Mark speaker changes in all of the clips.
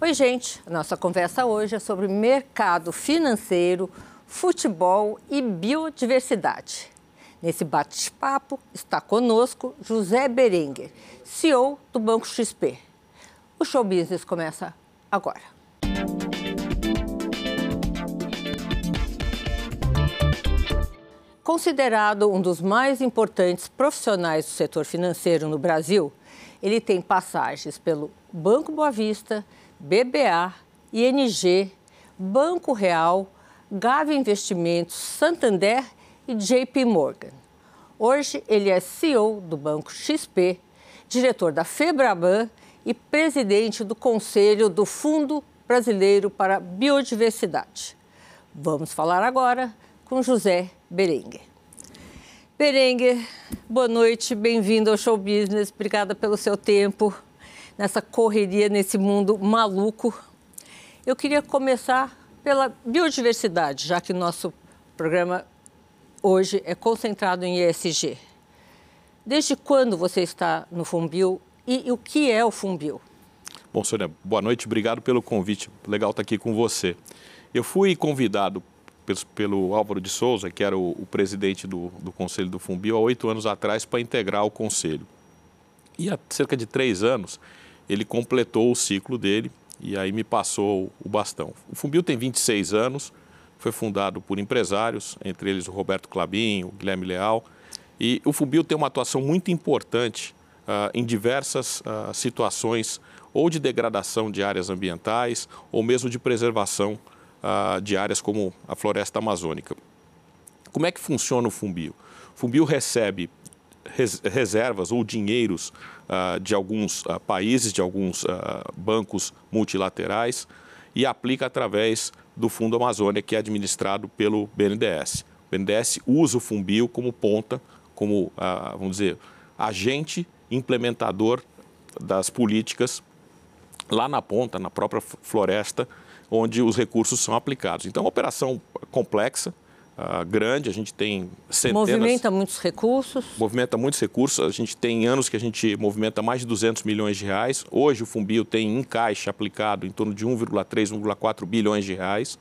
Speaker 1: Oi, gente. Nossa conversa hoje é sobre mercado financeiro, futebol e biodiversidade. Nesse bate-papo está conosco José Berenguer, CEO do Banco XP. O show business começa agora. Considerado um dos mais importantes profissionais do setor financeiro no Brasil, ele tem passagens pelo Banco Boa Vista, BBA, ING, Banco Real, Gávea Investimentos, Santander e JP Morgan. Hoje ele é CEO do Banco XP, diretor da Febraban e presidente do Conselho do Fundo Brasileiro para Biodiversidade. Vamos falar agora com José Berenguer. Berenguer, boa noite, bem-vindo ao Show Business, obrigada pelo seu tempo nessa correria, nesse mundo maluco. Eu queria começar pela biodiversidade, já que nosso programa hoje é concentrado em ESG. Desde quando você está no Fumbio e, e o que é o Fumbio?
Speaker 2: Bom, Sônia, boa noite, obrigado pelo convite. Legal estar aqui com você. Eu fui convidado pelo, pelo Álvaro de Souza, que era o, o presidente do, do, Conselho do Fumbio, há oito anos atrás, para integrar o Conselho. E há cerca de três anos, ele completou o ciclo dele e aí me passou o bastão. O Fumbio tem 26 anos, foi fundado por empresários, entre eles o Roberto Clabin, o Guilherme Leal, e o Fumbio tem uma atuação muito importante uh, em diversas uh, situações ou de degradação de áreas ambientais ou mesmo de preservação uh, de áreas como a floresta amazônica. Como é que funciona o Fumbio? O Fumbio recebe res reservas ou dinheiros uh, de alguns uh, países, de alguns bancos multilaterais e aplica através do Fundo Amazônia, que é administrado pelo BNDES. O BNDES usa o Fumbio como ponta, como, vamos dizer, agente implementador das políticas lá na ponta, na própria floresta, onde os recursos são aplicados. Então, é uma operação complexa, uh, grande, a gente tem centenas...
Speaker 1: Movimenta muitos recursos?
Speaker 2: Movimenta muitos recursos, a gente tem anos que a gente movimenta mais de 200 milhões de reais. Hoje o Fumbio tem em caixa aplicado em torno de 1,3, 1,4 bilhões de reais,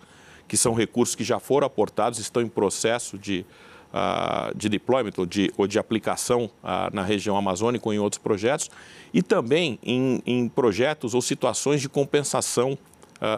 Speaker 2: que são recursos que já foram aportados, estão em processo de, uh, de deployment ou de, ou de aplicação uh, na região amazônica ou em outros projetos, e também em, em projetos ou situações de compensação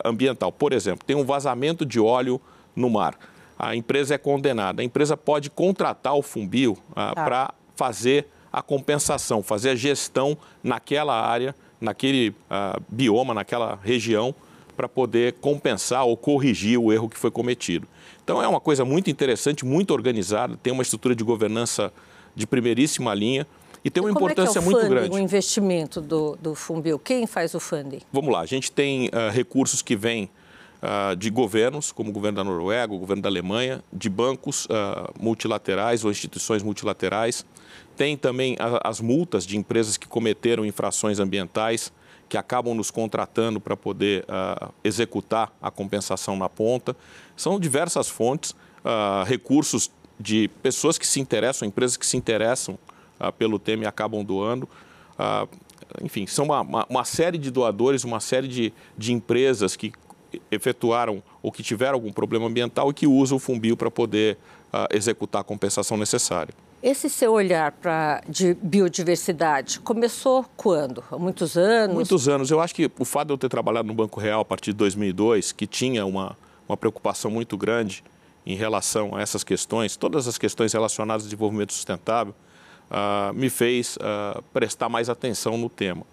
Speaker 2: ambiental. Por exemplo, tem um vazamento de óleo no mar. A empresa é condenada. A empresa pode contratar o Fumbio uh, tá. para fazer a compensação, fazer a gestão naquela área, naquele uh, bioma, naquela região, para poder compensar ou corrigir o erro que foi cometido. Então é uma coisa muito interessante, muito organizada, tem uma estrutura de governança de primeiríssima linha e tem uma Como importância
Speaker 1: é que
Speaker 2: é o
Speaker 1: muito
Speaker 2: funding, grande.
Speaker 1: O investimento do, do Fumbio, quem faz o funding?
Speaker 2: Vamos lá, a gente tem uh, recursos que vêm uh, de governos, como o governo da Noruega, o governo da Alemanha, de bancos uh, multilaterais ou instituições multilaterais. Tem também a, as multas de empresas que cometeram infrações ambientais, que acabam nos contratando para poder executar a compensação na ponta. São diversas fontes, recursos de pessoas que se interessam, empresas que se interessam ah, pelo tema e acabam doando. Ah, enfim, são uma, uma, uma, série de doadores, uma série de, de empresas que efetuaram ou que tiveram algum problema ambiental e que usam o Fumbio para poder ah, executar a compensação necessária.
Speaker 1: Esse seu olhar para de biodiversidade começou quando? Há muitos anos?
Speaker 2: Muitos anos. Eu acho que o fato de eu ter trabalhado no Banco Real a partir de 2002, que tinha uma, uma preocupação muito grande em relação a essas questões, todas as questões relacionadas ao desenvolvimento sustentável, uh, me fez uh, prestar mais atenção no tema.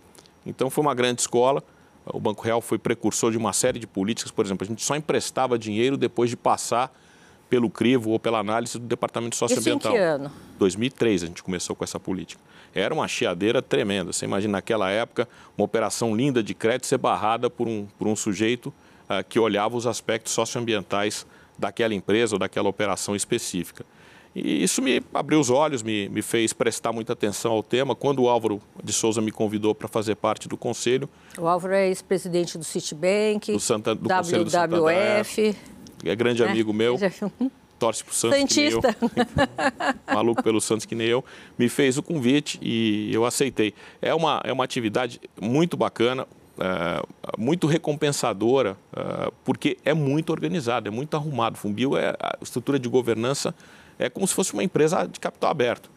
Speaker 2: Então foi uma grande escola. O Banco Real foi precursor de uma série de políticas. Por exemplo, a gente só emprestava dinheiro depois de passar pelo crivo ou pela análise do Departamento Socioambiental.
Speaker 1: Isso em que ano?
Speaker 2: 2003 a gente começou com essa política. Era uma chiadeira tremenda. Você imagina naquela época uma operação linda de crédito ser barrada por um, por um sujeito uh, que olhava os aspectos socioambientais daquela empresa ou daquela operação específica. E isso me abriu os olhos, me, me fez prestar muita atenção ao tema. Quando o Álvaro de Souza me convidou para fazer parte do conselho.
Speaker 1: O Álvaro é ex-presidente do Citibank,
Speaker 2: do, Santa, do WWF. Do Santander, é grande é, amigo meu. Torce para o Santos
Speaker 1: Santista.
Speaker 2: que nem eu. Maluco pelo Santos que nem eu. Me fez o convite e eu aceitei. É uma, é uma atividade muito bacana. muito recompensadora, porque é muito organizado, é muito arrumado. O Fumbio, é, a estrutura de governança é como se fosse uma empresa de capital aberto.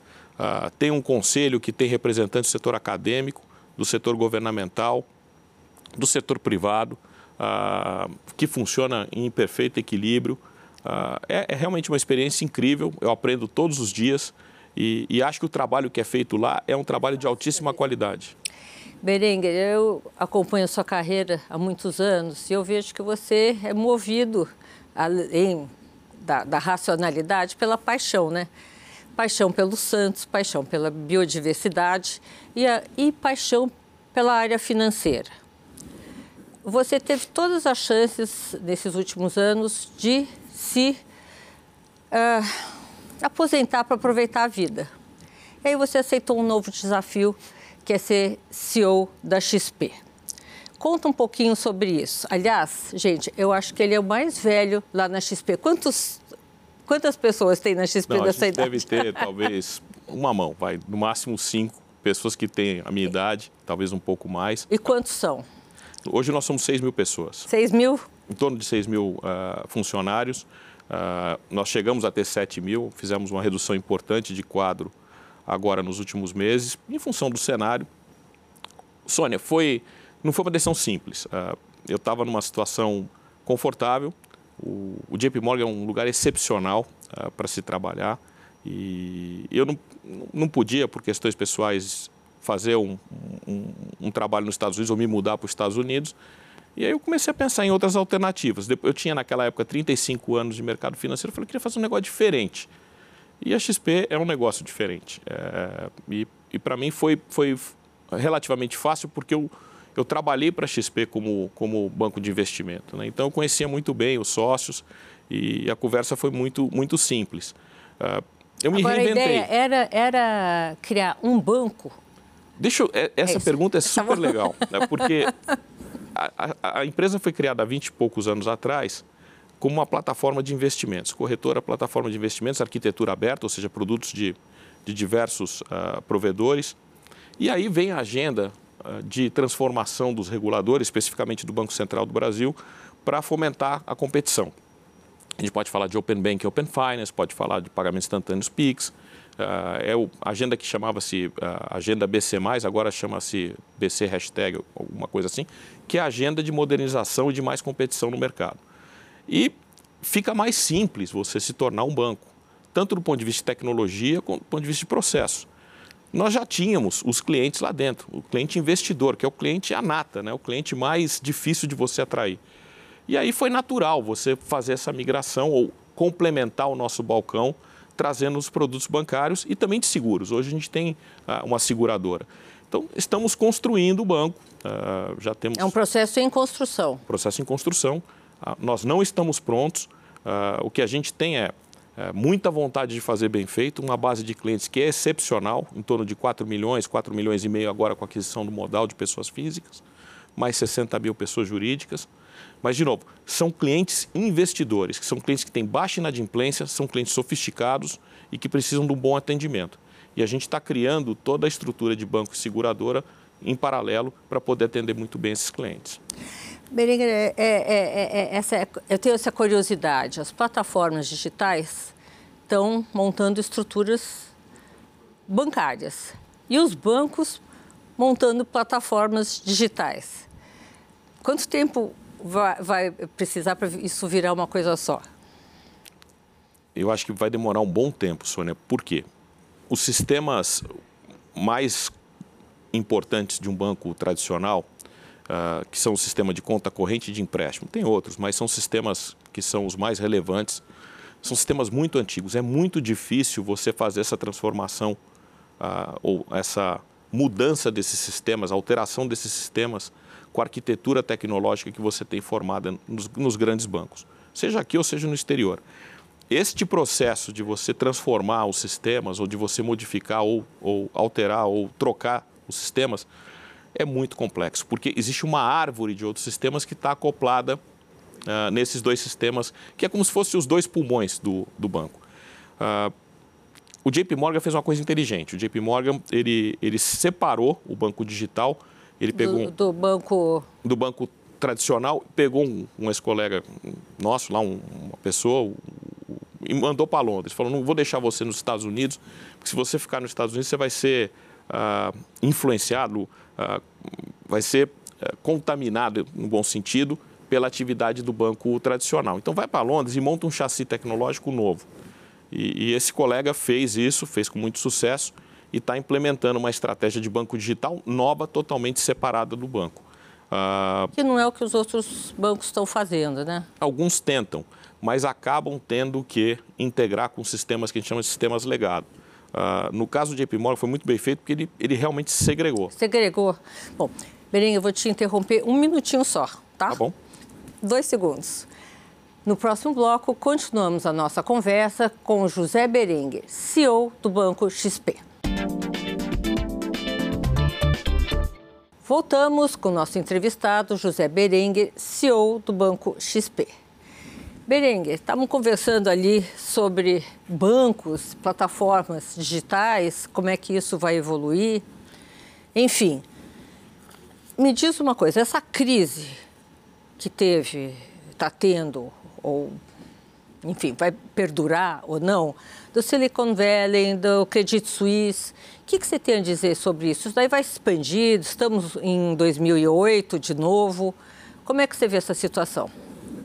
Speaker 2: tem um conselho que tem representantes do setor acadêmico, do setor governamental, do setor privado, que funciona em perfeito equilíbrio. É, é realmente uma experiência incrível, eu aprendo todos os dias. E, e, acho que o trabalho que é feito lá é um trabalho de altíssima qualidade.
Speaker 1: Berenguer, eu acompanho a sua carreira há muitos anos e eu vejo que você é movido, além da, da racionalidade, pela paixão, né? Paixão pelos santos, paixão pela biodiversidade e, a, e paixão pela área financeira. Você teve todas as chances nesses últimos anos de se uh, aposentar para aproveitar a vida. E aí você aceitou um novo desafio que é ser CEO da XP. Conta um pouquinho sobre isso. Aliás, gente, eu acho que ele é o mais velho lá na XP. Quantos, quantas pessoas tem na XP
Speaker 2: Não,
Speaker 1: dessa
Speaker 2: idade? Deve ter talvez uma mão, vai, no máximo cinco pessoas que têm a minha idade, talvez um pouco mais.
Speaker 1: E quantos são?
Speaker 2: Hoje nós somos 6 mil pessoas.
Speaker 1: 6 mil?
Speaker 2: Em torno de 6 mil uh, funcionários. Uh, nós chegamos a ter 7 mil, fizemos uma redução importante de quadro agora nos últimos meses, em função do cenário. Sônia, foi, não foi uma decisão simples. Uh, eu estava numa situação confortável. O, JP Morgan é um lugar excepcional uh, para se trabalhar e eu não, não podia, por questões pessoais, fazer um, um, um trabalho nos Estados Unidos ou me mudar para os Estados Unidos. E aí eu comecei a pensar em outras alternativas. Eu tinha naquela época 35 anos de mercado financeiro, eu falei que queria fazer um negócio diferente. E a XP é um negócio diferente. É, e, e para mim foi, foi relativamente fácil porque eu, eu trabalhei para a XP como, como banco de investimento. Né? Então eu conhecia muito bem os sócios e a conversa foi muito, muito simples. Uh, eu me
Speaker 1: Agora,
Speaker 2: reinventei.
Speaker 1: a ideia era, era criar um banco.
Speaker 2: Deixa eu, é, essa é pergunta é super legal, né? porque a, a, a empresa foi criada há 20 e poucos anos atrás como uma plataforma de investimentos, corretora, plataforma de investimentos, arquitetura aberta, ou seja, produtos de, de diversos uh, provedores. E aí vem a agenda de transformação dos reguladores, especificamente do Banco Central do Brasil, para fomentar a competição. A gente pode falar de Open Bank Open Finance, pode falar de pagamentos instantâneos PIX, Uh, é a agenda que chamava-se uh, Agenda BC+, agora chama-se BC hashtag, alguma coisa assim, que é a agenda de modernização e de mais competição no mercado. E fica mais simples você se tornar um banco, tanto do ponto de vista de tecnologia quanto do ponto de vista de processo. Nós já tínhamos os clientes lá dentro, o cliente investidor, que é o cliente anata, né? o cliente mais difícil de você atrair. E aí foi natural você fazer essa migração ou complementar o nosso balcão, trazendo os produtos bancários e também de seguros. Hoje a gente tem ah, uma seguradora. Então, estamos construindo o banco. Ah, já temos...
Speaker 1: É um processo em construção.
Speaker 2: Processo em construção. Ah, nós não estamos prontos. Ah, o que a gente tem é, é, muita vontade de fazer bem feito, uma base de clientes que é excepcional, em torno de 4 milhões, 4 milhões e meio agora com a aquisição do modal de pessoas físicas, mais 60 mil pessoas jurídicas. Mas, de novo, são clientes investidores, que são clientes que têm baixa inadimplência, são clientes sofisticados e que precisam de um bom atendimento. E a gente está criando toda a estrutura de banco e seguradora em paralelo para poder atender muito bem esses clientes.
Speaker 1: Berenguer, é, é, é, essa, eu tenho essa curiosidade. As plataformas digitais estão montando estruturas bancárias e os bancos montando plataformas digitais. Quanto tempo vai, vai precisar para isso virar uma coisa só?
Speaker 2: Eu acho que vai demorar um bom tempo, Sônia. Por quê? Os sistemas mais importantes de um banco tradicional uh, que são o sistema de conta corrente e de empréstimo. Tem outros, mas são sistemas que são os mais relevantes. São sistemas muito antigos. É muito difícil você fazer essa transformação uh, ou essa mudança desses sistemas, alteração desses sistemas com a arquitetura tecnológica que você tem formada nos, nos grandes bancos, seja aqui ou seja no exterior. Este processo de você transformar os sistemas, ou de você modificar, ou, ou alterar, ou trocar os sistemas, é muito complexo, porque existe uma árvore de outros sistemas que está acoplada uh, nesses dois sistemas, que é como se fossem os dois pulmões do, do banco. Uh, o JP Morgan fez uma coisa inteligente. O JP Morgan ele, ele separou o banco digital Ele pegou
Speaker 1: do, do banco
Speaker 2: do banco tradicional, pegou um, um ex-colega nosso lá, um, uma pessoa, e mandou para Londres. Falou: não vou deixar você nos Estados Unidos, porque se você ficar nos Estados Unidos, você vai ser uh, influenciado, uh, vai ser uh, contaminado, no bom sentido, pela atividade do banco tradicional. Então, vai para Londres e monta um chassi tecnológico novo. E, e esse colega fez isso, fez com muito sucesso e está implementando uma estratégia de banco digital nova, totalmente separada do banco.
Speaker 1: que não é o que os outros bancos estão fazendo, né?
Speaker 2: Alguns tentam mas acabam tendo que integrar com sistemas que a gente chama de sistemas legados. Uh, no caso de Morgan foi muito bem feito porque ele, ele realmente segregou.
Speaker 1: Segregou. Bom, Berinha, eu vou te interromper um minutinho só, tá?
Speaker 2: Tá bom.
Speaker 1: Dois segundos. No próximo bloco, continuamos a nossa conversa com José Berenguer, CEO do Banco XP. Voltamos com o nosso entrevistado, José Berenguer, CEO do Banco XP. Berenguer, estávamos conversando ali sobre bancos, plataformas digitais, como é que isso vai evoluir. Enfim, me diz uma coisa, essa crise que teve, está tendo, ou enfim, vai perdurar ou não, do Silicon Valley, do Credit Suisse, o que, que você tem a dizer sobre isso? Isso daí vai expandir, estamos em 2008 de novo, como é que você vê essa situação?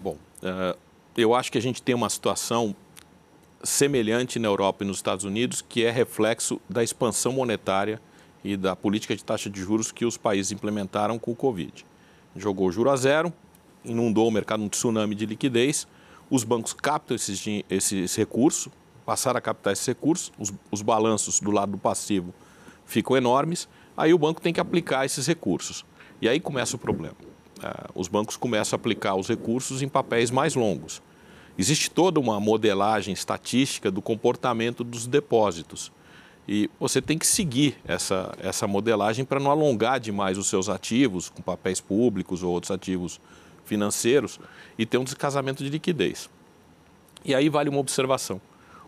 Speaker 2: Bom, uh eu acho que a gente tem uma situação semelhante na Europa e nos Estados Unidos, que é reflexo da expansão monetária e da política de taxa de juros que os países implementaram com o Covid. Jogou o juro a zero, inundou o mercado, um tsunami de liquidez, os bancos captam esses, recursos, passaram a captar esses recursos, os, os balanços do lado do passivo ficam enormes, aí o banco tem que aplicar esses recursos. E aí começa o problema. Ah, os bancos começam a aplicar os recursos em papéis mais longos. Existe toda uma modelagem estatística do comportamento dos depósitos. E você tem que seguir essa, essa modelagem para não alongar demais os seus ativos, com papéis públicos ou outros ativos financeiros, e ter um descasamento de liquidez. E aí vale uma observação.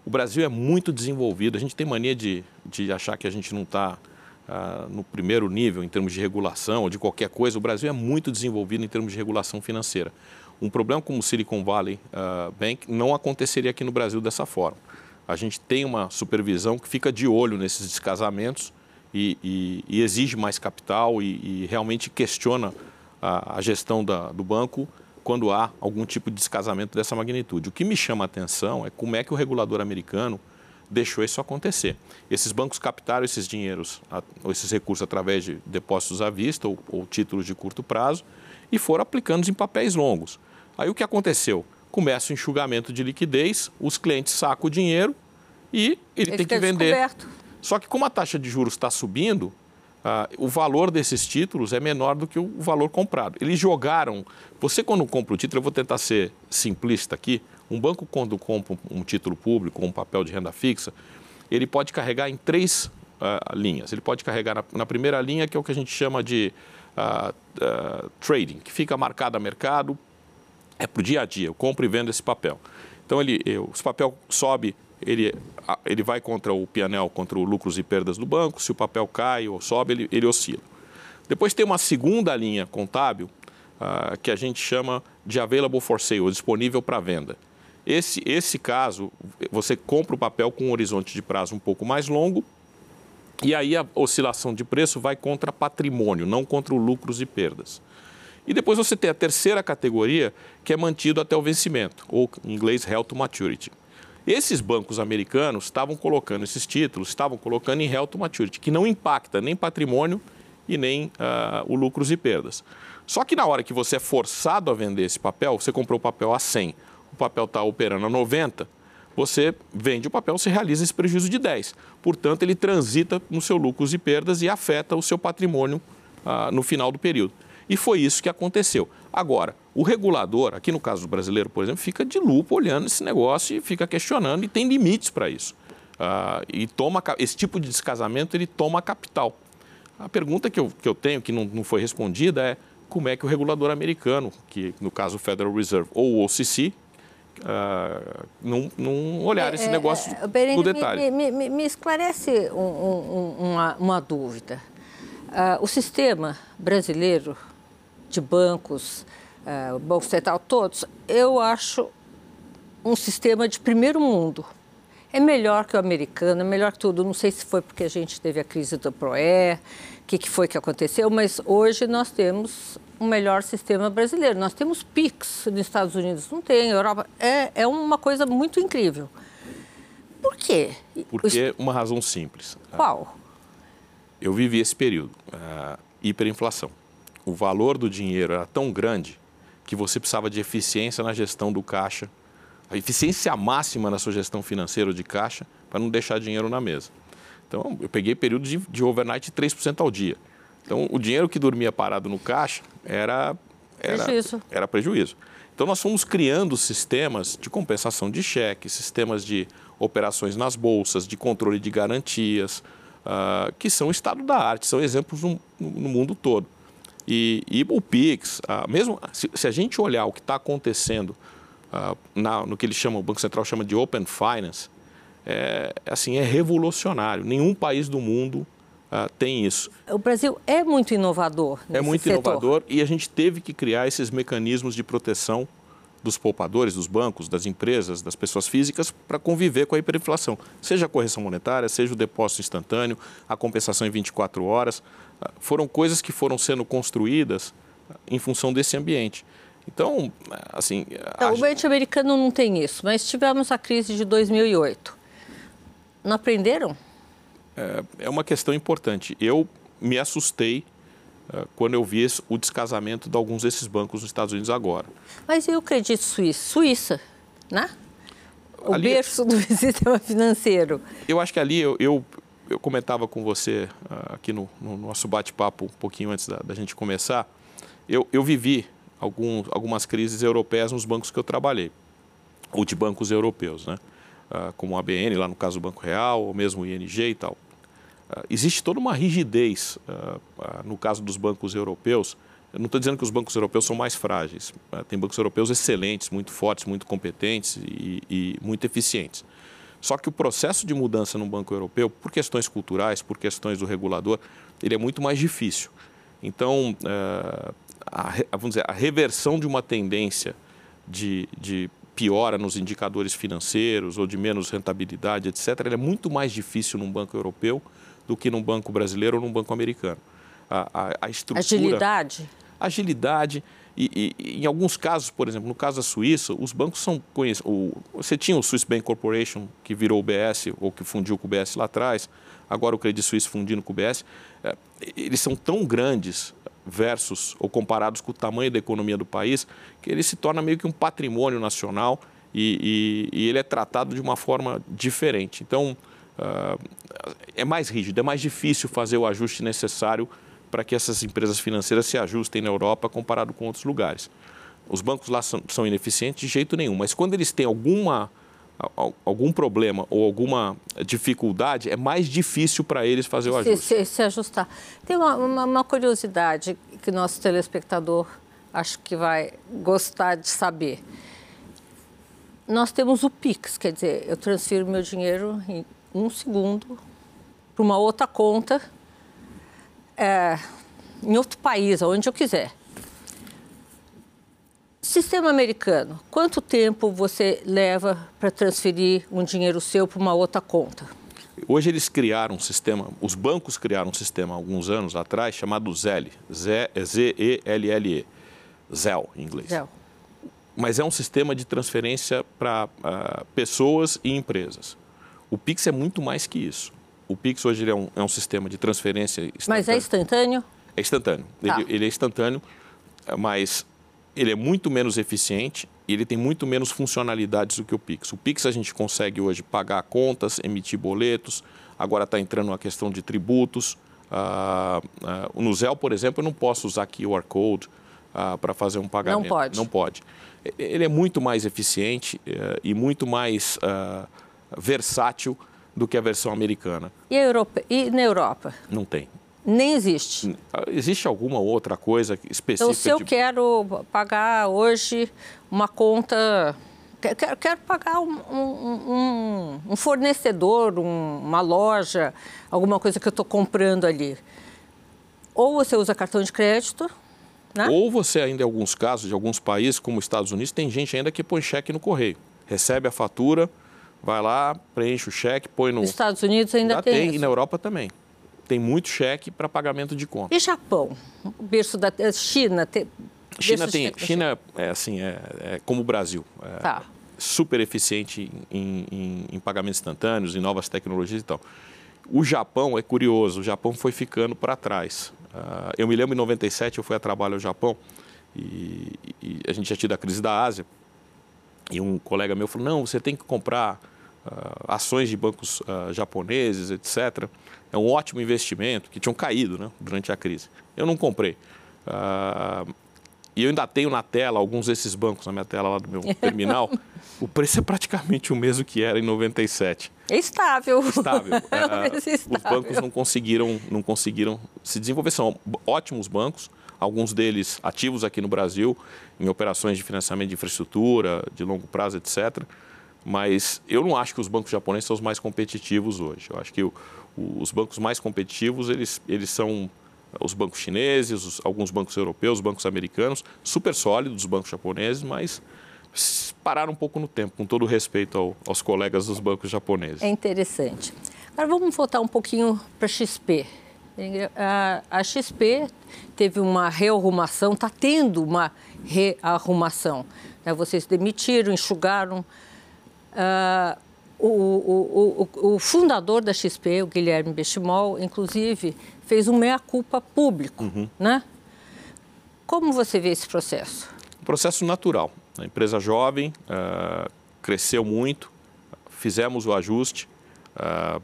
Speaker 2: O Brasil é muito desenvolvido, a gente tem mania de, de achar que a gente não está ah, no primeiro nível em termos de regulação ou de qualquer coisa, o Brasil é muito desenvolvido em termos de regulação financeira. Um problema como o Silicon Valley uh, Bank não aconteceria aqui no Brasil dessa forma. A gente tem uma supervisão que fica de olho nesses descasamentos e, e, e exige mais capital e, e realmente questiona a, a gestão da, do banco quando há algum tipo de descasamento dessa magnitude. O que me chama a atenção é como é que o regulador americano deixou isso acontecer. Esses bancos captaram esses dinheiros, esses recursos através de depósitos à vista ou, ou títulos de curto prazo e foram aplicando em papéis longos. Aí o que aconteceu? Começa o enxugamento de liquidez, os clientes sacam o dinheiro e ele, ele tem que vender.
Speaker 1: Descoberto.
Speaker 2: Só que como a taxa de juros está subindo, ah, o valor desses títulos é menor do que o valor comprado. Eles jogaram. Você, quando compra o título, eu vou tentar ser simplista aqui. Um banco, quando compra um título público, um papel de renda fixa, ele pode carregar em três uh, linhas. Ele pode carregar na, na, primeira linha, que é o que a gente chama de uh, uh, trading, que fica marcado a mercado, é para o dia a dia, eu compro e vendo esse papel. Então, ele, eu, se o papel sobe, ele, ele vai contra o pianel, contra os lucros e perdas do banco. Se o papel cai ou sobe, ele, ele oscila. Depois tem uma segunda linha contábil, que a gente chama de available for sale, disponível para venda. Esse, esse caso, você compra o papel com um horizonte de prazo um pouco mais longo, e aí a oscilação de preço vai contra patrimônio, não contra lucros e perdas. E depois você tem a terceira categoria, que é mantido até o vencimento, ou em inglês held to maturity. Esses bancos americanos estavam colocando esses títulos, estavam colocando em held to maturity, que não impacta nem patrimônio e nem uh, o lucros e perdas. Só que na hora que você é forçado a vender esse papel, você comprou o papel a 100, o papel está operando a 90, você vende o papel, você realiza esse prejuízo de 10. Portanto, ele transita no seu lucros e perdas e afeta o seu patrimônio ah, no final do período. E foi isso que aconteceu. Agora, o regulador, aqui no caso do brasileiro, por exemplo, fica de lupa olhando esse negócio e fica questionando e tem limites para isso. Ah, e toma esse tipo de descasamento ele toma capital. A pergunta que eu, que eu tenho, que não, não foi respondida, é como é que o regulador americano, que no caso o Federal Reserve ou o OCC, uh, não, não olhar esse é, negócio é, no detalhe.
Speaker 1: Me, me, me esclarece um, um, uma, uma, dúvida. Uh, o sistema brasileiro de bancos, uh, Banco Central, todos, eu acho um sistema de primeiro mundo. É melhor que o americano, é melhor que tudo. Não sei se foi porque a gente teve a crise do PROE, o que, que foi que aconteceu, mas hoje nós temos um melhor sistema brasileiro. Nós temos PIX nos Estados Unidos, não tem, Europa. É, é uma coisa muito incrível. Por quê?
Speaker 2: Porque uma razão simples.
Speaker 1: Qual?
Speaker 2: Eu vivi esse período, a hiperinflação. O valor do dinheiro era tão grande que você precisava de eficiência na gestão do caixa, a eficiência máxima na sua gestão financeira de caixa para não deixar dinheiro na mesa. Então, eu peguei períodos de, de overnight de 3% ao dia. Então, o dinheiro que dormia parado no caixa era, era, prejuízo. era prejuízo. Então, nós fomos criando sistemas de compensação de cheques, sistemas de operações nas bolsas, de controle de garantias, uh, que são estado da arte, são exemplos no, no mundo todo. E, e o PIX, uh, mesmo se, se, a gente olhar o que está acontecendo uh, na, no que ele chama, o Banco Central chama de Open Finance, é, assim, é revolucionário. Nenhum país do mundo Uh, tem isso.
Speaker 1: O Brasil é muito inovador.
Speaker 2: é muito
Speaker 1: setor.
Speaker 2: inovador e a gente teve que criar esses mecanismos de proteção dos poupadores, dos bancos, das empresas, das pessoas físicas para conviver com a hiperinflação. Seja a correção monetária, seja o depósito instantâneo, a compensação em 24 horas. Ah, foram coisas que foram sendo construídas ah, em função desse ambiente. Então, assim.
Speaker 1: Então, a... O ambiente americano não tem isso, mas tivemos a crise de 2008. Não aprenderam?
Speaker 2: É, é uma questão importante. Eu me assustei eh, quando eu vi o descasamento de alguns desses bancos nos Estados Unidos agora.
Speaker 1: Mas e o crédito suíço? Suíça, né? O ali, berço do sistema financeiro.
Speaker 2: Eu acho que ali eu, eu, eu comentava com você uh, aqui no, no nosso bate-papo um pouquinho antes da, da, gente começar. Eu, eu vivi algum, algumas crises europeias nos bancos que eu trabalhei, ou de bancos europeus, né? Uh, como o ABN, lá no caso do Banco Real, ou mesmo o ING e tal. Uh, existe toda uma rigidez uh, uh, no caso dos bancos europeus. Eu não estou dizendo que os bancos europeus são mais frágeis. tem bancos europeus excelentes, muito fortes, muito competentes e, e, muito eficientes. Só que o processo de mudança no banco europeu, por questões culturais, por questões do regulador, ele é muito mais difícil. Então, a, vamos dizer, a reversão de uma tendência de, de piora nos indicadores financeiros ou de menos rentabilidade, etc., é muito mais difícil num banco europeu do que num banco brasileiro ou num banco americano. A, a, a estrutura...
Speaker 1: Agilidade?
Speaker 2: Agilidade. E, e, em alguns casos, por exemplo, no caso da Suíça, os bancos são conhecidos. Você tinha o Swiss Bank Corporation, que virou o BS, ou que fundiu com o BS lá atrás, agora o Credit Suisse fundindo com o BS. É, eles são tão grandes versus ou comparados com o tamanho da economia do país, que ele se torna meio que um patrimônio nacional e, e, e ele é tratado de uma forma diferente. Então, é mais rígido, é mais difícil fazer o ajuste necessário para que essas empresas financeiras se ajustem na Europa comparado com outros lugares. Os bancos lá são, são ineficientes de jeito nenhum, mas quando eles têm alguma algum problema ou alguma dificuldade, é mais difícil para eles fazer o ajuste.
Speaker 1: Se, se, se ajustar. Tem uma, uma, uma, curiosidade que nosso telespectador acho que vai gostar de saber. Nós temos o PIX, quer dizer, eu transfiro meu dinheiro um segundo para uma outra conta é, em outro país, onde eu quiser. Sistema americano, quanto tempo você leva para transferir um dinheiro seu para uma outra conta?
Speaker 2: Hoje eles criaram um sistema, os bancos criaram um sistema alguns anos atrás chamado ZEL, Z-E-L-L-E, ZEL em inglês. ZEL. Mas é um sistema de transferência para uh, pessoas e empresas. O Pix é muito mais que isso. O Pix hoje é um, é um sistema de transferência.
Speaker 1: Mas é instantâneo?
Speaker 2: É instantâneo. Tá. Ele, ele é instantâneo, mas ele é muito menos eficiente e ele tem muito menos funcionalidades do que o Pix. O Pix a gente consegue hoje pagar contas, emitir boletos, agora está entrando uma questão de tributos. Uh, uh, no Zelle, por exemplo, eu não posso usar QR Code uh, para fazer um pagamento.
Speaker 1: Não pode.
Speaker 2: Não pode. Ele é muito mais eficiente eh, e muito mais versátil do que a versão americana.
Speaker 1: E, Europa, e na Europa?
Speaker 2: Não tem.
Speaker 1: Nem existe.
Speaker 2: Existe alguma outra coisa específica? Então,
Speaker 1: se eu de... quero pagar hoje uma conta. Quero, quero pagar um, um, um fornecedor, um, uma loja, alguma coisa que eu estou comprando ali. ou você usa cartão de crédito, né?
Speaker 2: Ou você ainda, em alguns casos, de alguns países, como os Estados Unidos, tem gente ainda que põe cheque no correio. Recebe a fatura, vai lá, preenche o cheque, põe no...
Speaker 1: Nos Estados Unidos ainda, tem,
Speaker 2: tem
Speaker 1: isso.
Speaker 2: e na Europa também. Tem muito cheque para pagamento de conta.
Speaker 1: E Japão? O berço da China? Te...
Speaker 2: China tem... China é assim, é, é como o Brasil. É
Speaker 1: tá.
Speaker 2: super eficiente em, em, em pagamentos instantâneos, em novas tecnologias e tal. O Japão é curioso, o Japão foi ficando para trás. Uh, eu me lembro em 97, eu fui a trabalho ao Japão e, e, a gente já tinha a crise da Ásia. E um colega meu falou: não, você tem que comprar ações de bancos uh, japoneses, etc. É um ótimo investimento, que tinham caído né, durante a crise. Eu não comprei. e eu ainda tenho na tela alguns desses bancos, na minha tela lá do meu terminal. o preço é praticamente o mesmo que era em 97.
Speaker 1: É estável.
Speaker 2: Estável. É, estável. Os bancos não conseguiram, não conseguiram se desenvolver. São ótimos bancos, alguns deles ativos aqui no Brasil, em operações de financiamento de infraestrutura, de longo prazo, etc. Mas eu não acho que os bancos japoneses são os mais competitivos hoje. Eu acho que o, os bancos mais competitivos, eles, eles são os bancos chineses, os, alguns bancos europeus, os bancos americanos, super sólidos, os bancos japoneses, mas parar um pouco no tempo, com todo o respeito ao, aos colegas dos bancos japoneses.
Speaker 1: É interessante. Agora vamos voltar um pouquinho para a XP. A, a XP teve uma rearrumação, está tendo uma rearrumação. Né? Vocês demitiram, enxugaram. Uh, o, o, o, o, fundador da XP, o Guilherme Bestimol, inclusive, fez um meia-culpa público. Uhum. Né? Como você vê esse processo?
Speaker 2: Um processo natural. A empresa jovem, uh, cresceu muito, fizemos o ajuste. Uh,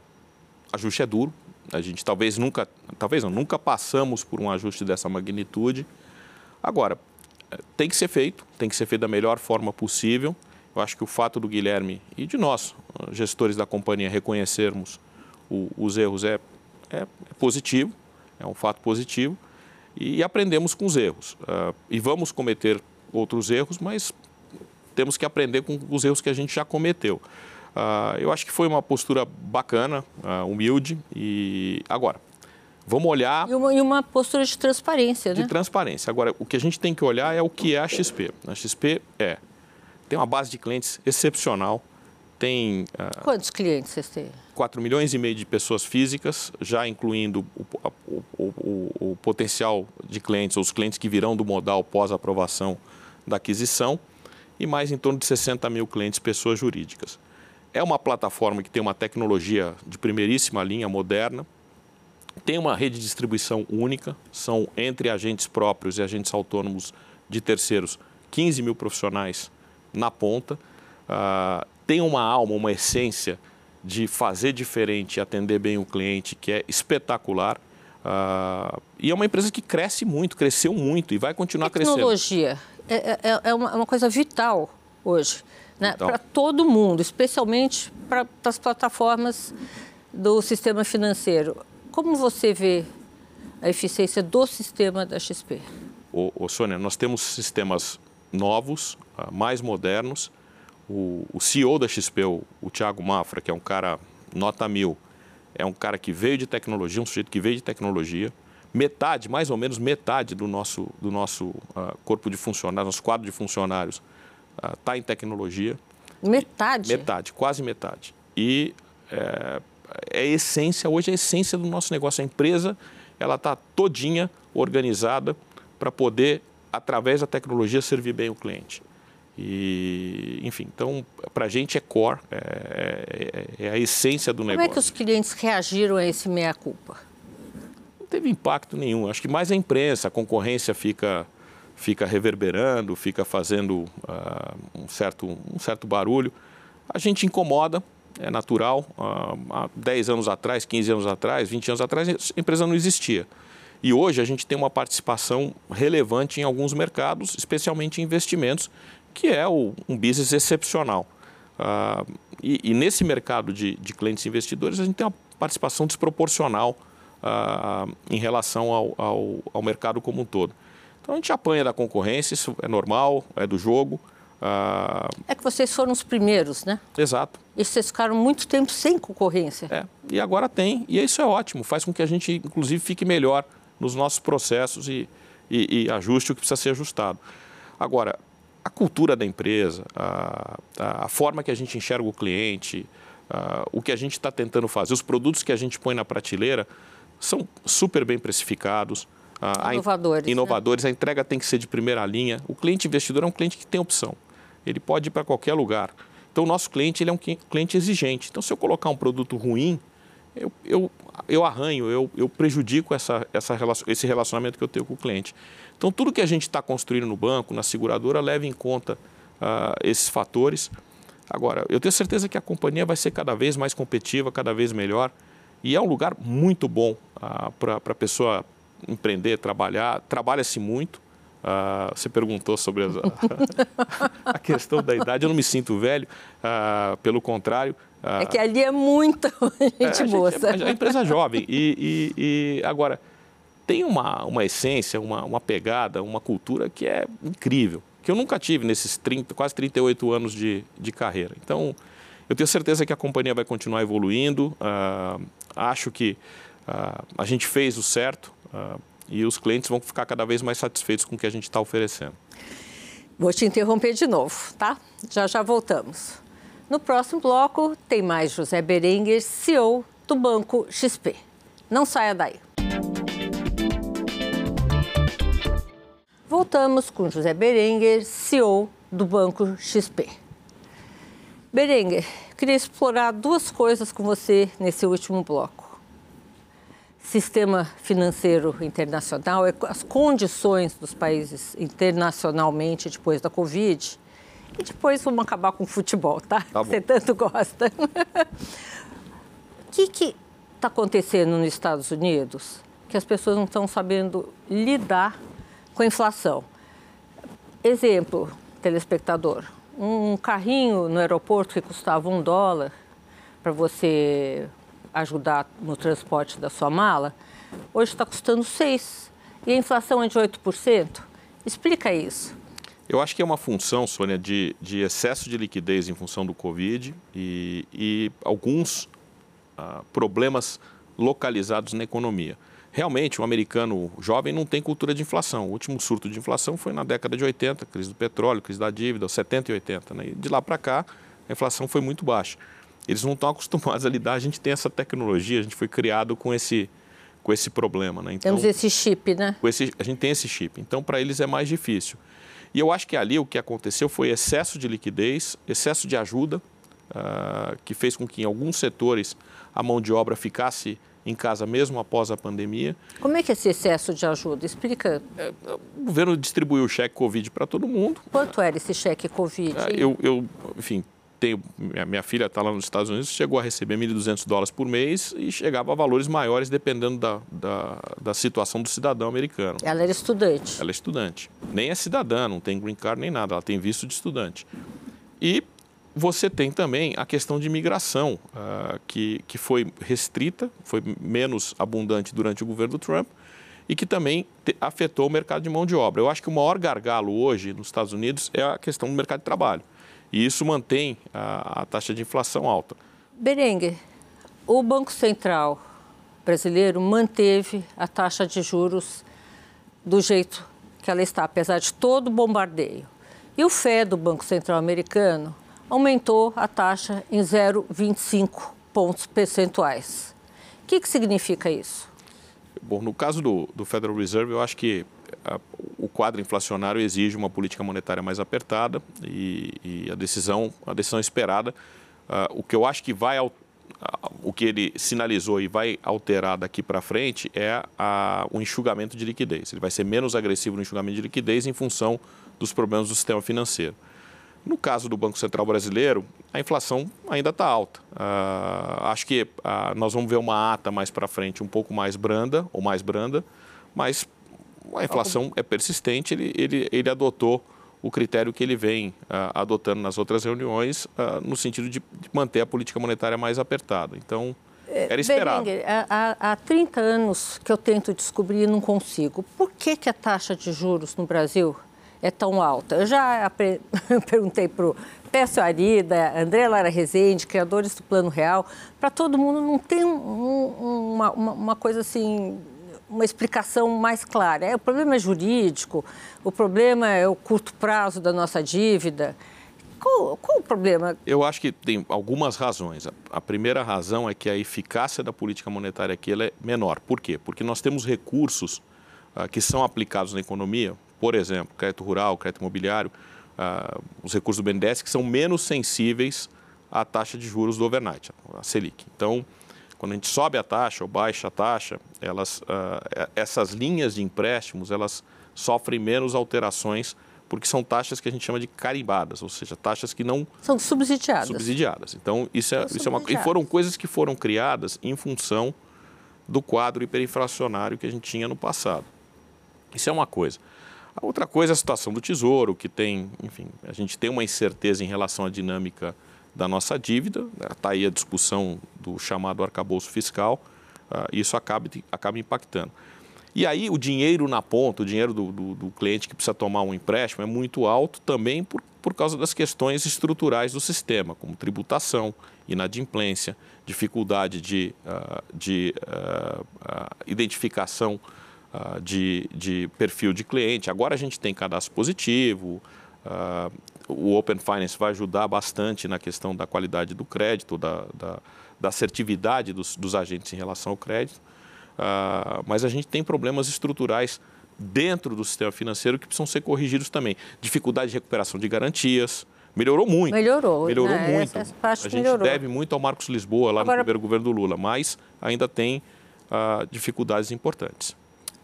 Speaker 2: ajuste é duro, a gente talvez nunca, talvez não, nunca passamos por um ajuste dessa magnitude. Agora, eh, tem que ser feito, tem que ser feito da melhor forma possível. Eu acho que o fato do Guilherme e de nós, gestores da companhia, reconhecermos o, os erros é, é, é, positivo, é um fato positivo, e aprendemos com os erros. Uh, e vamos cometer outros erros, mas temos que aprender com os erros que a gente já cometeu. Uh, eu acho que foi uma postura bacana, uh, humilde e agora vamos olhar
Speaker 1: e uma, e uma, postura de transparência,
Speaker 2: de
Speaker 1: né?
Speaker 2: transparência. Agora o que a gente tem que olhar é o que é a XP. A XP é tem uma base de clientes excepcional, tem
Speaker 1: uh, quantos clientes vocês têm?
Speaker 2: 4 milhões e meio de pessoas físicas, já incluindo o, o, o, o potencial de clientes, os clientes que virão do modal pós aprovação da aquisição e mais em torno de 60 mil clientes, pessoas jurídicas. É uma plataforma que tem uma tecnologia de primeiríssima linha, moderna, tem uma rede de distribuição única, são entre agentes próprios e agentes autônomos de terceiros 15 mil profissionais na ponta, uh, tem uma alma, uma essência de fazer diferente e atender bem o cliente que é espetacular. Uh, e é uma empresa que cresce muito, cresceu muito e vai continuar
Speaker 1: Tecnologia.
Speaker 2: crescendo.
Speaker 1: É, é, é uma, é uma coisa vital hoje, né? para todo mundo, especialmente para as plataformas do sistema financeiro. Como você vê a eficiência do sistema da XP?
Speaker 2: Ô, ô Sônia, nós temos sistemas novos, ah, mais modernos. O, o CEO da XP, o, o Thiago Mafra, que é um cara nota mil, é um cara que veio de tecnologia, um sujeito que veio de tecnologia, metade, mais ou menos metade do nosso, do nosso uh, corpo de funcionários, nosso quadro de funcionários está uh, em tecnologia.
Speaker 1: Metade?
Speaker 2: Metade, quase metade. E é, é a essência, hoje é a essência do nosso negócio. A empresa ela está todinha organizada para poder, através da tecnologia, servir bem o cliente. E, enfim, então, para a gente é core, é, é, é, a essência do
Speaker 1: Como
Speaker 2: negócio.
Speaker 1: Como é que os clientes reagiram a esse meia-culpa?
Speaker 2: teve impacto nenhum. Acho que mais a imprensa, a concorrência fica, fica reverberando, fica fazendo uh, um, certo, um certo barulho. A gente incomoda, é natural. Uh, há 10 anos atrás, 15 anos atrás, 20 anos atrás, a empresa não existia. E hoje a gente tem uma participação relevante em alguns mercados, especialmente em investimentos, que é o, um business excepcional. Uh, e, e, nesse mercado de, de clientes investidores, a gente tem uma participação desproporcional uh, em relação ao, ao, ao, mercado como um todo. Então a gente apanha da concorrência, isso é normal, é do jogo.
Speaker 1: Uh... É que vocês foram os primeiros, né?
Speaker 2: Exato.
Speaker 1: E vocês ficaram muito tempo sem concorrência.
Speaker 2: É, e agora tem, e isso é ótimo, faz com que a gente, inclusive, fique melhor nos nossos processos e, e, e ajuste o que precisa ser ajustado. Agora, a cultura da empresa, a, a, forma que a gente enxerga o cliente, a, o que a gente está tentando fazer, os produtos que a gente põe na prateleira são super bem precificados.
Speaker 1: inovadores.
Speaker 2: A, inovadores,
Speaker 1: né?
Speaker 2: a entrega tem que ser de primeira linha. O cliente investidor é um cliente que tem opção. Ele pode ir para qualquer lugar. Então, o nosso cliente ele é um cliente exigente. Então, se eu colocar um produto ruim, eu, eu, eu arranho, eu, eu prejudico essa, essa, esse relacionamento que eu tenho com o cliente. Então, tudo que a gente está construindo no banco, na seguradora, leva em conta uh, esses fatores. Agora, eu tenho certeza que a companhia vai ser cada vez mais competitiva, cada vez melhor. E é um lugar muito bom uh, para a pessoa empreender, trabalhar. Trabalha-se muito. Uh, você perguntou sobre a, a, questão da idade. Eu não me sinto velho, uh, pelo contrário.
Speaker 1: Uh, é que ali é muita gente é, boa.
Speaker 2: Gente, é, a empresa é jovem. E, e, e, agora, tem uma, uma essência, uma, uma pegada, uma cultura que é incrível, que eu nunca tive nesses 30, quase 38 anos de, de carreira. Então, eu tenho certeza que a companhia vai continuar evoluindo. acho que a gente fez o certo e os clientes vão ficar cada vez mais satisfeitos com o que a gente está oferecendo.
Speaker 1: Vou te interromper de novo, tá? Já já voltamos. No próximo bloco tem mais José Berenguer, CEO do Banco XP. Não saia daí. Voltamos com José Berenguer, CEO do Banco XP. Berenguer, queria explorar duas coisas com você nesse último bloco sistema financeiro internacional, é as condições dos países internacionalmente depois da Covid. E depois vamos acabar com o futebol, tá? tá Você tanto gosta. o que está acontecendo nos Estados Unidos que as pessoas não estão sabendo lidar com a inflação? Exemplo, telespectador, um carrinho no aeroporto que custava um dólar para você ajudar no transporte da sua mala, hoje está custando 6%. E a inflação é de 8%. Explica isso.
Speaker 2: Eu acho que é uma função, Sônia, de, de excesso de liquidez em função do Covid e, e alguns ah, problemas localizados na economia. Realmente, o americano jovem não tem cultura de inflação. O último surto de inflação foi na década de 80, crise do petróleo, crise da dívida, 70 e 80. Né? E de lá para cá, a inflação foi muito baixa eles não estão acostumados a lidar. A gente tem essa tecnologia, a gente foi criado com esse, com esse problema. Né?
Speaker 1: Então, Temos esse chip, né?
Speaker 2: Esse, a gente tem esse chip. Então, para eles é mais difícil. E eu acho que ali o que aconteceu foi excesso de liquidez, excesso de ajuda, uh, que fez com que em alguns setores a mão de obra ficasse em casa mesmo após a pandemia.
Speaker 1: Como é que é esse excesso de ajuda? Explica. É,
Speaker 2: o governo distribuiu o cheque Covid para todo mundo.
Speaker 1: Quanto era esse cheque Covid?
Speaker 2: Uh, eu, eu, enfim, tenho, minha, minha filha está lá nos Estados Unidos, chegou a receber 1.200 dólares por mês e chegava a valores maiores dependendo da, da, da, situação do cidadão americano.
Speaker 1: Ela era estudante?
Speaker 2: Ela é estudante. Nem é cidadã, não tem green card nem nada, ela tem visto de estudante. E você tem também a questão de imigração, uh, que, que foi restrita, foi menos abundante durante o governo do Trump e que também te, afetou o mercado de mão de obra. Eu acho que o maior gargalo hoje nos Estados Unidos é a questão do mercado de trabalho. E isso mantém a, a taxa de inflação alta.
Speaker 1: Berengue, o Banco Central brasileiro manteve a taxa de juros do jeito que ela está, apesar de todo o bombardeio. E o FED, do Banco Central americano, aumentou a taxa em 0,25 pontos percentuais. O que, que significa isso?
Speaker 2: Bom, no caso do, do Federal Reserve, eu acho que o quadro inflacionário exige uma política monetária mais apertada e, e a decisão a decisão esperada uh, o que eu acho que vai uh, o que ele sinalizou e vai alterar daqui para frente é a, o enxugamento de liquidez. Ele vai ser menos agressivo no enxugamento de liquidez em função dos problemas do sistema financeiro. No caso do Banco Central Brasileiro, a inflação ainda está alta. Uh, acho que uh, nós vamos ver uma ata mais para frente um pouco mais branda ou mais branda, mas a inflação é persistente, ele, ele, ele adotou o critério que ele vem uh, adotando nas outras reuniões, uh, no sentido de, de, manter a política monetária mais apertada. Então, é, era esperado.
Speaker 1: Berenguer, há, há 30 anos que eu tento descobrir e não consigo. Por que, que a taxa de juros no Brasil é tão alta? Eu já perguntei para o Pécio Arida, André Lara Rezende, criadores do Plano Real, para todo mundo não tem um, um, uma, uma coisa assim uma explicação mais clara. É, o problema é jurídico, o problema é o curto prazo da nossa dívida. Qual, qual, o problema?
Speaker 2: Eu acho que tem algumas razões. A primeira razão é que a eficácia da política monetária aqui é menor. Por quê? Porque nós temos recursos uh, que são aplicados na economia, por exemplo, crédito rural, crédito imobiliário, uh, os recursos do BNDES, que são menos sensíveis à taxa de juros do overnight, a Selic. Então, quando a gente sobe a taxa ou baixa a taxa, elas, uh, essas linhas de empréstimos elas sofrem menos alterações porque são taxas que a gente chama de carimbadas, ou seja, taxas que não
Speaker 1: são subsidiadas.
Speaker 2: Subsidiadas. Então isso é, isso é uma e foram coisas que foram criadas em função do quadro hiperinflacionário que a gente tinha no passado. Isso é uma coisa. A outra coisa é a situação do Tesouro, que tem, enfim, a gente tem uma incerteza em relação à dinâmica da nossa dívida, está né? aí a discussão do chamado arcabouço fiscal, uh, isso acaba, acaba impactando. E aí o dinheiro na ponta, o dinheiro do, do, do, cliente que precisa tomar um empréstimo é muito alto também por, por causa das questões estruturais do sistema, como tributação, inadimplência, dificuldade de, uh, de uh, identificação de, de, perfil de cliente. Agora a gente tem cadastro positivo, o Open Finance vai ajudar bastante na questão da qualidade do crédito, da, da, da assertividade dos, dos agentes em relação ao crédito. Uh, mas a gente tem problemas estruturais dentro do sistema financeiro que precisam ser corrigidos também. Dificuldade de recuperação de garantias. Melhorou muito.
Speaker 1: Melhorou.
Speaker 2: Melhorou né? muito. Essa, essa a gente melhorou. deve muito ao Marcos Lisboa, lá Agora, no primeiro governo do Lula, mas ainda tem uh, dificuldades importantes.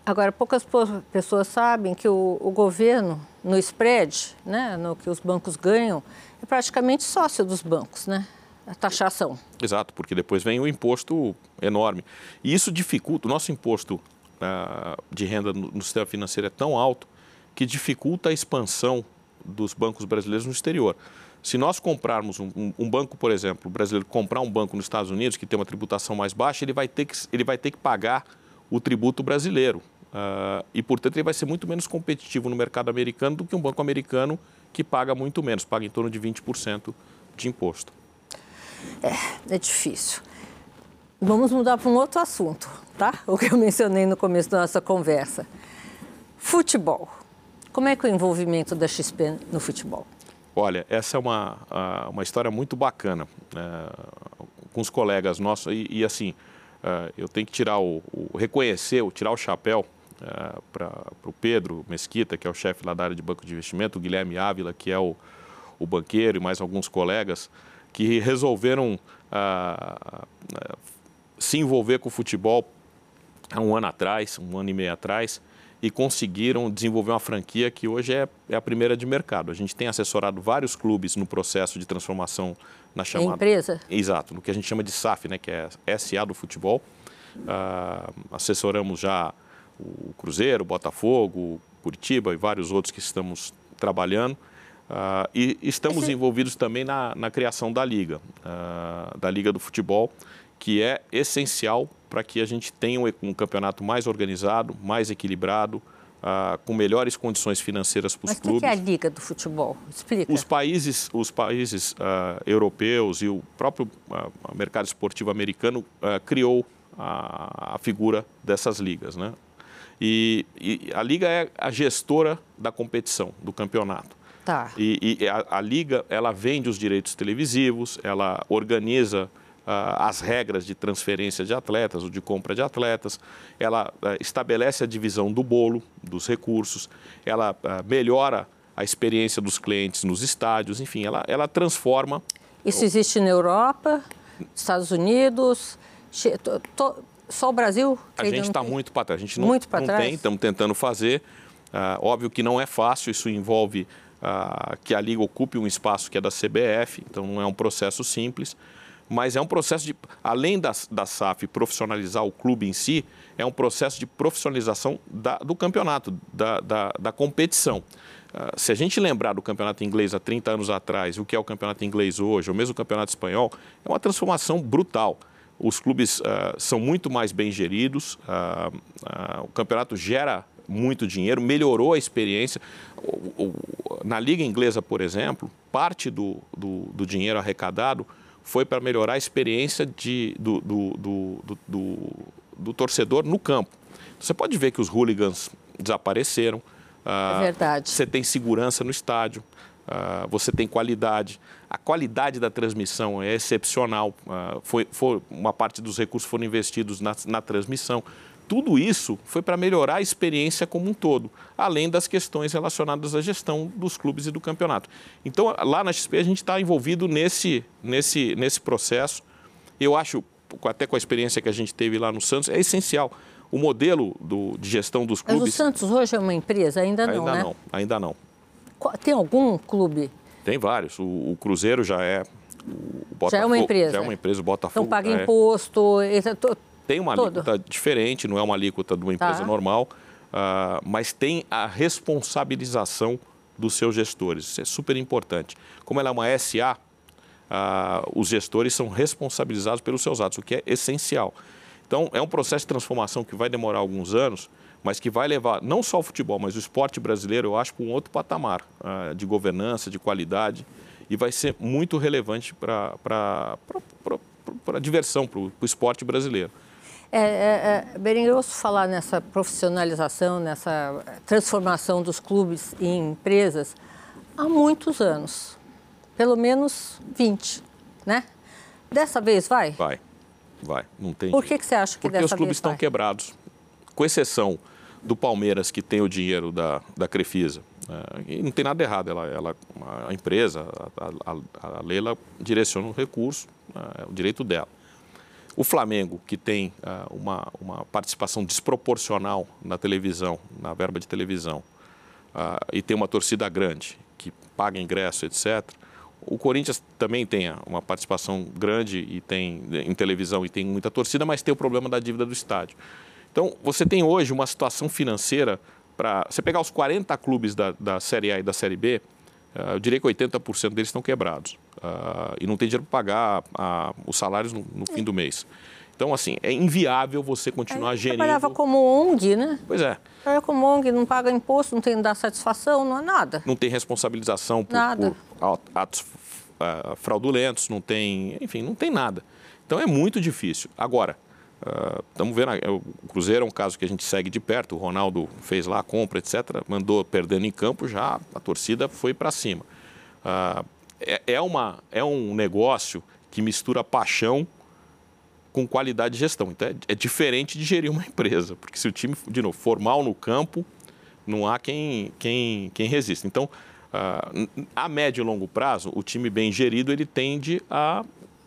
Speaker 1: Agora, poucas pessoas sabem que o, o, governo, no spread, né, no que os bancos ganham, é praticamente sócio dos bancos, né? A taxação.
Speaker 2: Exato, porque depois vem o imposto enorme. E isso dificulta, o nosso imposto uh, de renda no, no sistema financeiro é tão alto que dificulta a expansão dos bancos brasileiros no exterior. Se nós comprarmos um, um, um, banco, por exemplo, o brasileiro comprar um banco nos Estados Unidos que tem uma tributação mais baixa, ele vai ter que, ele vai ter que pagar o tributo brasileiro. Uh, e, portanto, ele vai ser muito menos competitivo no mercado americano do que um banco americano que paga muito menos, paga em torno de 20% de imposto.
Speaker 1: É, é difícil. Vamos mudar para um outro assunto, tá? O que eu mencionei no começo da nossa conversa. Futebol. Como é que é o envolvimento da XP no futebol?
Speaker 2: Olha, essa é uma, uma história muito bacana é, com os colegas nossos. E, e assim, é, eu tenho que tirar o, o reconhecer, o tirar o chapéu é, para o Pedro Mesquita, que é o chefe lá da área de banco de investimento, o Guilherme Ávila, que é o, o banqueiro, e mais alguns colegas que resolveram ah, se envolver com o futebol há um ano atrás, um ano e meio atrás, e conseguiram desenvolver uma franquia que hoje é, é a primeira de mercado. A gente tem assessorado vários clubes no processo de transformação na chamada...
Speaker 1: empresa?
Speaker 2: Exato, no que a gente chama de SAF, né, que é SA do futebol. Ah, assessoramos já o Cruzeiro, o Botafogo, Curitiba e vários outros que estamos trabalhando. Uh, e estamos Esse... envolvidos também na, na, criação da Liga, uh, da Liga do Futebol, que é essencial para que a gente tenha um, campeonato mais organizado, mais equilibrado, uh, com melhores condições financeiras para os clubes.
Speaker 1: Mas o que é a Liga do Futebol? Explica.
Speaker 2: Os países, os países europeus e o próprio mercado esportivo americano criou a, a, figura dessas ligas, né? E, e a liga é a gestora da competição, do campeonato.
Speaker 1: Tá.
Speaker 2: E, e a, a, Liga, ela vende os direitos televisivos, ela organiza as regras de transferência de atletas, ou de compra de atletas, ela uh, estabelece a divisão do bolo, dos recursos, ela uh, melhora a experiência dos clientes nos estádios, enfim, ela, ela transforma...
Speaker 1: Isso existe na Europa, Estados Unidos, só o Brasil?
Speaker 2: A gente está muito para trás. A gente não, muito não tem, estamos tentando fazer. Uh, óbvio que não é fácil, isso envolve que a Liga ocupe um espaço que é da CBF, então não é um processo simples, mas é um processo de, além da, da SAF profissionalizar o clube em si, é um processo de profissionalização da, do campeonato, da, da, da competição. Uh, se a gente lembrar do campeonato inglês há 30 anos atrás, o que é o campeonato inglês hoje, ou mesmo o campeonato espanhol, é uma transformação brutal. Os clubes uh, são muito mais bem geridos, uh, o campeonato gera muito dinheiro, melhorou a experiência. Na Liga Inglesa, por exemplo, parte do, do, do dinheiro arrecadado foi para melhorar a experiência de, do, do, do, do, torcedor no campo. Você pode ver que os hooligans desapareceram.
Speaker 1: É verdade.
Speaker 2: Você tem segurança no estádio, você tem qualidade. A qualidade da transmissão é excepcional. foi, foi, uma parte dos recursos foram investidos na, na transmissão. Tudo isso foi para melhorar a experiência como um todo, além das questões relacionadas à gestão dos clubes e do campeonato. Então, lá na XP, a gente está envolvido nesse, nesse, nesse processo. Eu acho, até com a experiência que a gente teve lá no Santos, é essencial. O modelo do, de gestão dos clubes.
Speaker 1: Mas o Santos hoje é uma empresa? Ainda não,
Speaker 2: ainda
Speaker 1: né?
Speaker 2: não, ainda não.
Speaker 1: Tem algum clube?
Speaker 2: Tem vários. O, o Cruzeiro já é.
Speaker 1: Botafogo, já é uma empresa.
Speaker 2: Já é uma empresa, o Botafogo.
Speaker 1: Então paga é. imposto.
Speaker 2: Tem uma Todo. alíquota diferente, não é uma alíquota de uma empresa tá. normal, uh, mas tem a responsabilização dos seus gestores. Isso é super importante. Como ela é uma SA, uh, ah, os gestores são responsabilizados pelos seus atos, o que é essencial. Então, é um processo de transformação que vai demorar alguns anos, mas que vai levar não só o futebol, mas o esporte brasileiro, eu acho, para um outro patamar uh, de governança, de qualidade, e vai ser muito relevante para a diversão, para o esporte brasileiro.
Speaker 1: É, é, é beringoso falar nessa profissionalização, nessa transformação dos clubes em empresas há muitos anos, pelo menos 20, né? Dessa vez vai?
Speaker 2: Vai, vai, não tem.
Speaker 1: Por que, que você acha que
Speaker 2: Porque
Speaker 1: dessa vez
Speaker 2: Porque os clubes estão quebrados, com exceção do Palmeiras, que tem o dinheiro da, da Crefisa. É, e não tem nada errado, ela, ela, a empresa, a, a, a Leila direciona o recurso, é, é o direito dela. O Flamengo, que tem uh, uma, uma participação desproporcional na televisão, na verba de televisão, uh, e tem uma torcida grande, que paga ingresso, etc. O Corinthians também tem uma participação grande e tem em televisão e tem muita torcida, mas tem o problema da dívida do estádio. Então, você tem hoje uma situação financeira para. Você pegar os 40 clubes da, da Série A e da Série B, eu diria que 80% deles estão quebrados uh, e não tem dinheiro para pagar uh, os salários no, no, fim do mês. Então, assim, é inviável você continuar gerindo...
Speaker 1: trabalhava como ONG, né?
Speaker 2: Pois é.
Speaker 1: Trabalhava como ONG, não paga imposto, não tem que dar satisfação, não é nada.
Speaker 2: Não tem responsabilização por, por atos uh, fraudulentos, não tem... Enfim, não tem nada. Então, é muito difícil. Agora, estamos vendo, o Cruzeiro é um caso que a gente segue de perto, o Ronaldo fez lá a compra, etc., mandou perdendo em campo, já a torcida foi para cima. Uh, é, é, uma, é um negócio que mistura paixão com qualidade de gestão. Então é, é, diferente de gerir uma empresa, porque se o time, de novo, for mal no campo, não há quem, quem, quem resista. Então, uh, a médio e longo prazo, o time bem gerido ele tende a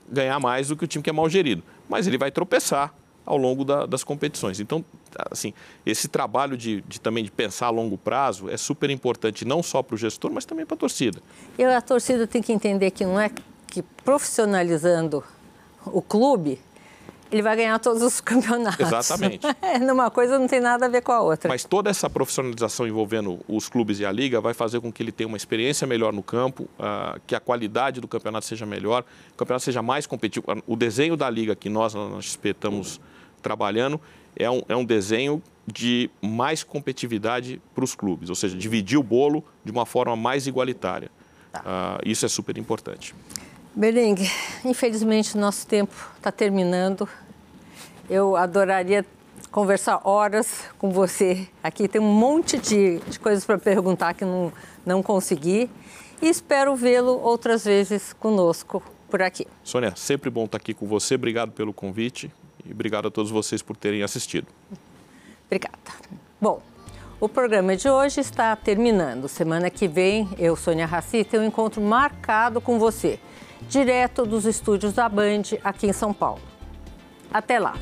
Speaker 2: ganhar mais do que o time que é mal gerido, mas ele vai tropeçar ao longo da, das competições. Então, assim, esse trabalho de, de, também de pensar a longo prazo é super importante, não só para o gestor, mas também para a torcida.
Speaker 1: E a torcida tem que entender que não é que profissionalizando o clube, ele vai ganhar todos os campeonatos.
Speaker 2: Exatamente.
Speaker 1: É, numa coisa não tem nada a ver com a outra.
Speaker 2: Mas toda essa profissionalização envolvendo os clubes e a liga vai fazer com que ele tenha uma experiência melhor no campo, uh, que a qualidade do campeonato seja melhor, o campeonato seja mais competitivo. O desenho da liga que nós na XP estamos trabalhando é um, é um desenho de mais competitividade para os clubes, ou seja, dividir o bolo de uma forma mais igualitária. Tá. Uh, isso é super importante.
Speaker 1: Berengue, infelizmente nosso tempo está terminando. Eu adoraria conversar horas com você. Aqui tem um monte de, de coisas para perguntar que não, não consegui. E espero vê-lo outras vezes conosco por aqui.
Speaker 2: Sônia, sempre bom estar aqui com você. Obrigado pelo convite e obrigado a todos vocês por terem assistido.
Speaker 1: Obrigada. Bom, o programa de hoje está terminando. Semana que vem, eu, Sônia Raci, tenho um encontro marcado com você direto dos estúdios da Band aqui em São Paulo. Até lá!